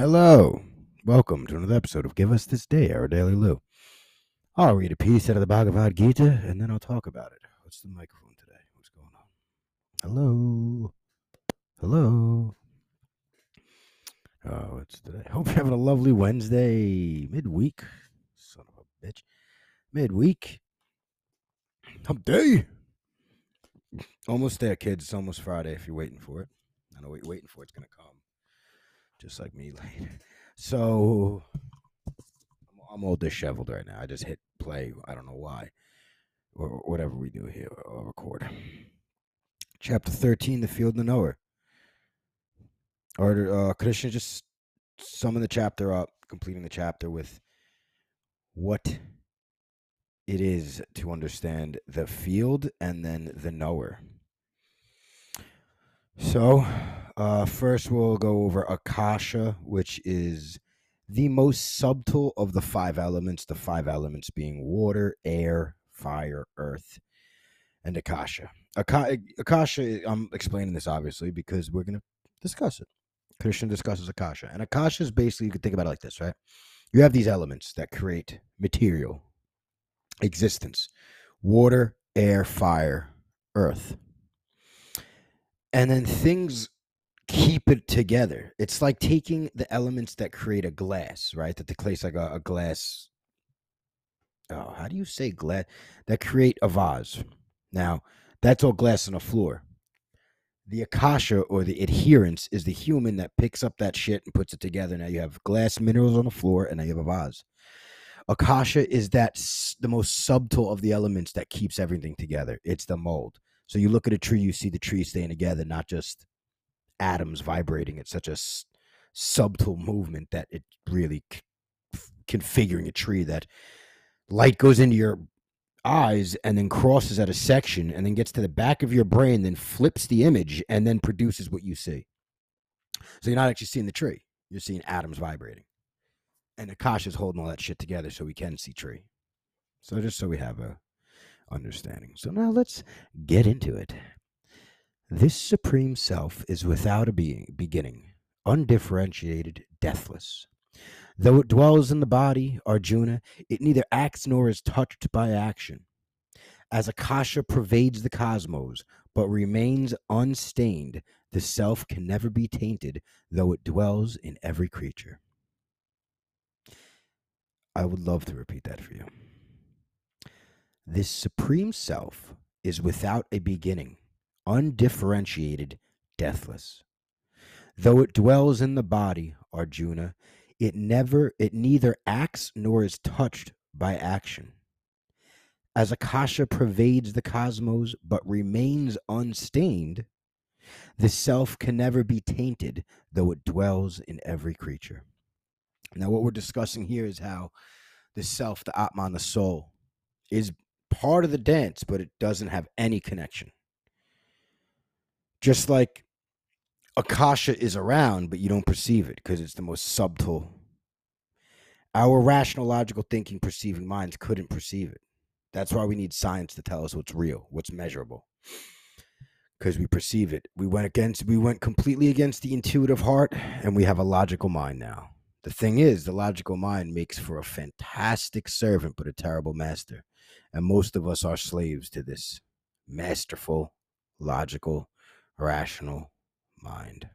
Hello. Welcome to another episode of Give Us This Day, our Daily Lou. I'll read a piece out of the Bhagavad Gita and then I'll talk about it. What's the microphone today? What's going on? Hello. Hello. Oh, it's today. Hope you're having a lovely Wednesday, midweek. Son of a bitch. Midweek. Hump day. Almost there, kids. It's almost Friday if you're waiting for it. I know what you're waiting for. It's going to come. Just like me later. So I'm, all disheveled right now. I just hit play. I don't know why. Or whatever we do here or record. Chapter 13 The Field and the Knower. Or uh, Krishna just summing the chapter up, completing the chapter with what it is to understand the field and then the knower. So, uh, first we'll go over Akasha, which is the most subtle of the five elements, the five elements being water, air, fire, earth, and Akasha. Akasha, I'm explaining this obviously because we're going to discuss it. Krishna discusses Akasha. And Akasha is basically, you can think about it like this, right? You have these elements that create material, existence water, air, fire, earth. And then things keep it together. It's like taking the elements that create a glass, right? That the place like a, a glass. Oh, how do you say glass? That create a vase. Now, that's all glass on the floor. The akasha or the adherence is the human that picks up that shit and puts it together. Now you have glass minerals on the floor, and now you have a vase. Akasha is that the most subtle of the elements that keeps everything together. It's the mold. So you look at a tree, you see the tree staying together, not just atoms vibrating. It's such a s- subtle movement that it really c- configuring a tree that light goes into your eyes and then crosses at a section and then gets to the back of your brain, then flips the image and then produces what you see. So you're not actually seeing the tree, you're seeing atoms vibrating. And Akasha's holding all that shit together so we can see tree. So just so we have a understanding. So now let's get into it. This supreme self is without a being, beginning, undifferentiated, deathless. Though it dwells in the body, Arjuna, it neither acts nor is touched by action. As Akasha pervades the cosmos, but remains unstained, the self can never be tainted, though it dwells in every creature. I would love to repeat that for you. This supreme self is without a beginning, undifferentiated, deathless. Though it dwells in the body, Arjuna, it never it neither acts nor is touched by action. As Akasha pervades the cosmos but remains unstained, the self can never be tainted, though it dwells in every creature. Now, what we're discussing here is how the self, the Atman, the soul, is part of the dance, but it doesn't have any connection. Just like Akasha is around, but you don't perceive it because it's the most subtle. Our rational, logical thinking, perceiving minds couldn't perceive it. That's why we need science to tell us what's real, what's measurable. Because we perceive it. We went against we went completely against the intuitive heart and we have a logical mind now. The thing is, the logical mind makes for a fantastic servant, but a terrible master. And most of us are slaves to this masterful, logical, rational mind.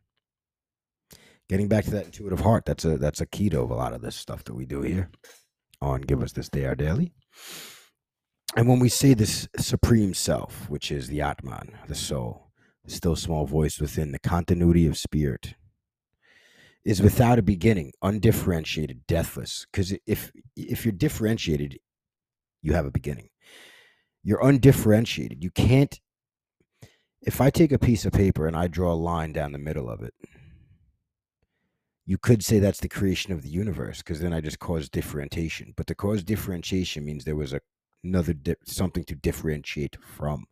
Getting back to that intuitive heart, that's a that's a key to a lot of this stuff that we do here on Give Us This Day Our Daily. And when we say this supreme self, which is the Atman, the soul, the still small voice within the continuity of spirit, is without a beginning, undifferentiated, deathless. Because if if you're differentiated, you have a beginning. You're undifferentiated. You can't. If I take a piece of paper and I draw a line down the middle of it, you could say that's the creation of the universe because then I just caused differentiation. But to cause differentiation means there was a, another di- something to differentiate from.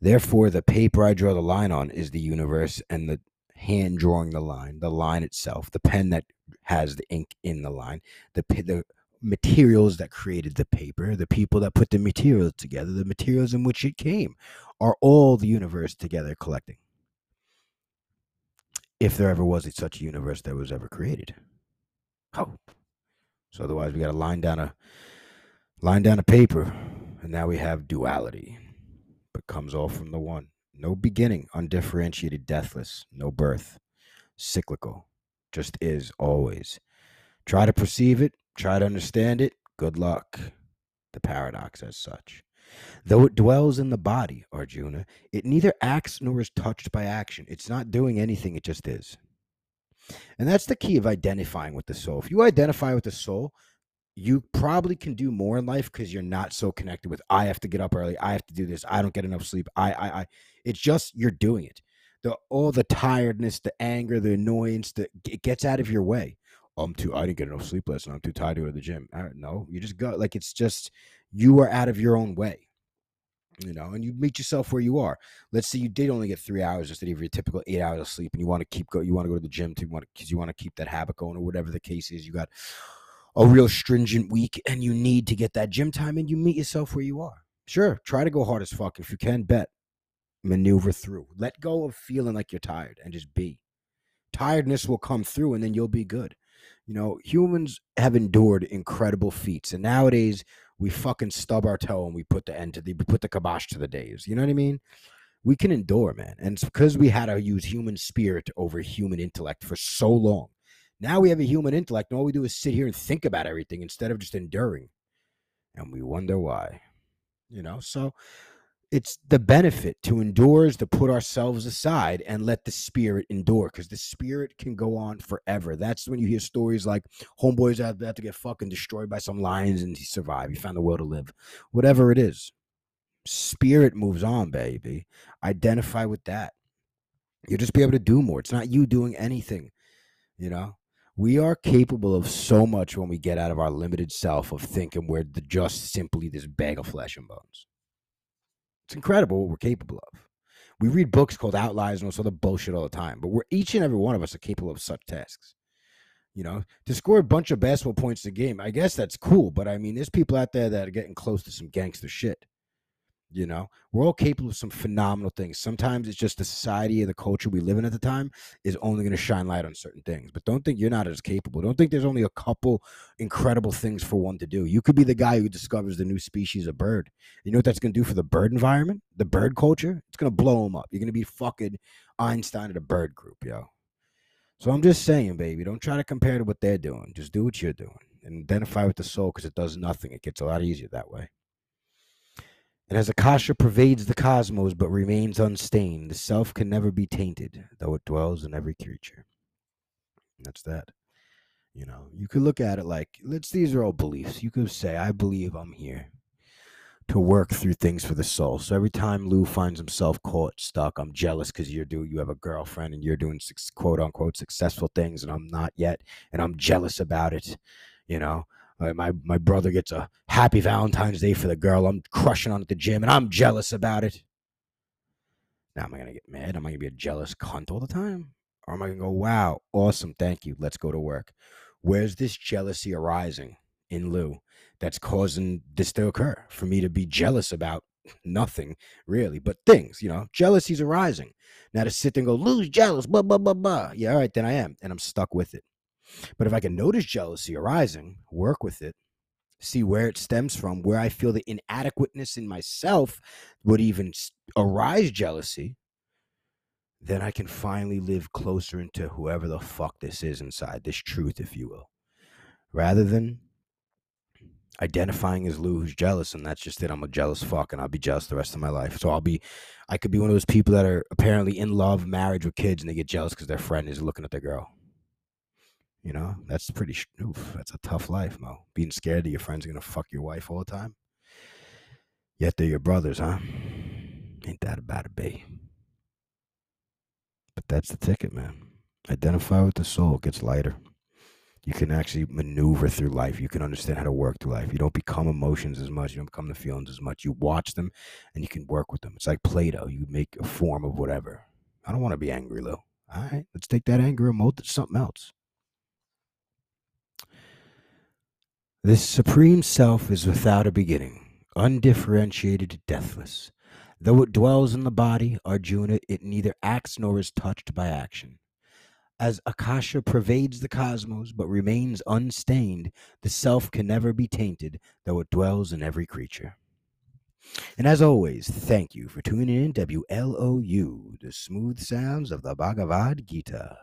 Therefore, the paper I draw the line on is the universe, and the hand drawing the line, the line itself, the pen that has the ink in the line, the the materials that created the paper, the people that put the materials together, the materials in which it came, are all the universe together collecting. if there ever was such a universe that was ever created. Oh. So otherwise, we got to line down a line down a paper, and now we have duality, but comes all from the one. No beginning, undifferentiated, deathless, no birth, cyclical, just is always. Try to perceive it, try to understand it. Good luck. The paradox, as such. Though it dwells in the body, Arjuna, it neither acts nor is touched by action. It's not doing anything, it just is. And that's the key of identifying with the soul. If you identify with the soul, you probably can do more in life because you're not so connected with I have to get up early, I have to do this, I don't get enough sleep. I I I it's just you're doing it. The all the tiredness, the anger, the annoyance, the it gets out of your way. I'm too I didn't get enough sleep last night. I'm too tired to go to the gym. no, you just go like it's just you are out of your own way you know, and you meet yourself where you are. Let's say you did only get three hours instead of your typical eight hours of sleep, and you want to keep go, you want to go to the gym to want because you want to keep that habit going, or whatever the case is. You got a real stringent week, and you need to get that gym time, and you meet yourself where you are. Sure, try to go hard as fuck if you can. Bet, maneuver through. Let go of feeling like you're tired, and just be. Tiredness will come through, and then you'll be good. You know, humans have endured incredible feats, and nowadays we fucking stub our toe and we put the end to the we put the kibosh to the days. You know what I mean? We can endure, man. And it's because we had to use human spirit over human intellect for so long. Now we have a human intellect, and all we do is sit here and think about everything instead of just enduring. And we wonder why. You know, so it's the benefit to endure is to put ourselves aside and let the spirit endure because the spirit can go on forever. That's when you hear stories like homeboys have, to get fucking destroyed by some lions and he survived. He found the will to live. Whatever it is, spirit moves on, baby. Identify with that. You'll just be able to do more. It's not you doing anything, you know? We are capable of so much when we get out of our limited self of thinking we're just simply this bag of flesh and bones. It's incredible what we're capable of. We read books called Outliers and all this other bullshit all the time, but we're each and every one of us are capable of such tasks. You know, to score a bunch of basketball points a game, I guess that's cool, but I mean, there's people out there that are getting close to some gangster shit. You know, we're all capable of some phenomenal things. Sometimes it's just the society and the culture we live in at the time is only going to shine light on certain things. But don't think you're not as capable. Don't think there's only a couple incredible things for one to do. You could be the guy who discovers the new species of bird. You know what that's going to do for the bird environment, the bird culture? It's going to blow them up. You're going to be fucking Einstein of the bird group, yo. So I'm just saying, baby, don't try to compare to what they're doing. Just do what you're doing and identify with the soul because it does nothing. It gets a lot easier that way. And as Akasha pervades the cosmos but remains unstained, the self can never be tainted, though it dwells in every creature. That's that. You know, you could look at it like let's these are all beliefs. You could say, I believe I'm here to work through things for the soul. So every time Lou finds himself caught stuck, I'm jealous because you're doing you have a girlfriend and you're doing quote unquote successful things and I'm not yet, and I'm jealous about it. You know, my my brother gets a happy Valentine's Day for the girl I'm crushing on at the gym, and I'm jealous about it. Now, am I gonna get mad? Am I gonna be a jealous cunt all the time, or am I gonna go, "Wow, awesome, thank you, let's go to work"? Where's this jealousy arising in Lou that's causing this to occur? For me to be jealous about nothing really, but things, you know, jealousy's arising. Now to sit there and go, Lou's jealous, blah blah blah blah. Yeah, all right, then I am, and I'm stuck with it. But if I can notice jealousy arising, work with it, see where it stems from, where I feel the inadequateness in myself would even arise jealousy, then I can finally live closer into whoever the fuck this is inside, this truth, if you will. Rather than identifying as Lou who's jealous, and that's just it. I'm a jealous fuck, and I'll be jealous the rest of my life. So I'll be, I could be one of those people that are apparently in love, marriage with kids, and they get jealous because their friend is looking at their girl. You know, that's pretty, oof, that's a tough life, Mo. Being scared that your friend's gonna fuck your wife all the time. Yet they're your brothers, huh? Ain't that about it, be? But that's the ticket, man. Identify with the soul, it gets lighter. You can actually maneuver through life. You can understand how to work through life. You don't become emotions as much. You don't become the feelings as much. You watch them and you can work with them. It's like Play Doh. You make a form of whatever. I don't want to be angry, Lou. All right, let's take that anger and mold it to something else. This supreme self is without a beginning, undifferentiated, deathless. Though it dwells in the body, Arjuna, it neither acts nor is touched by action. As Akasha pervades the cosmos but remains unstained, the self can never be tainted, though it dwells in every creature. And as always, thank you for tuning in WLOU, the smooth sounds of the Bhagavad Gita.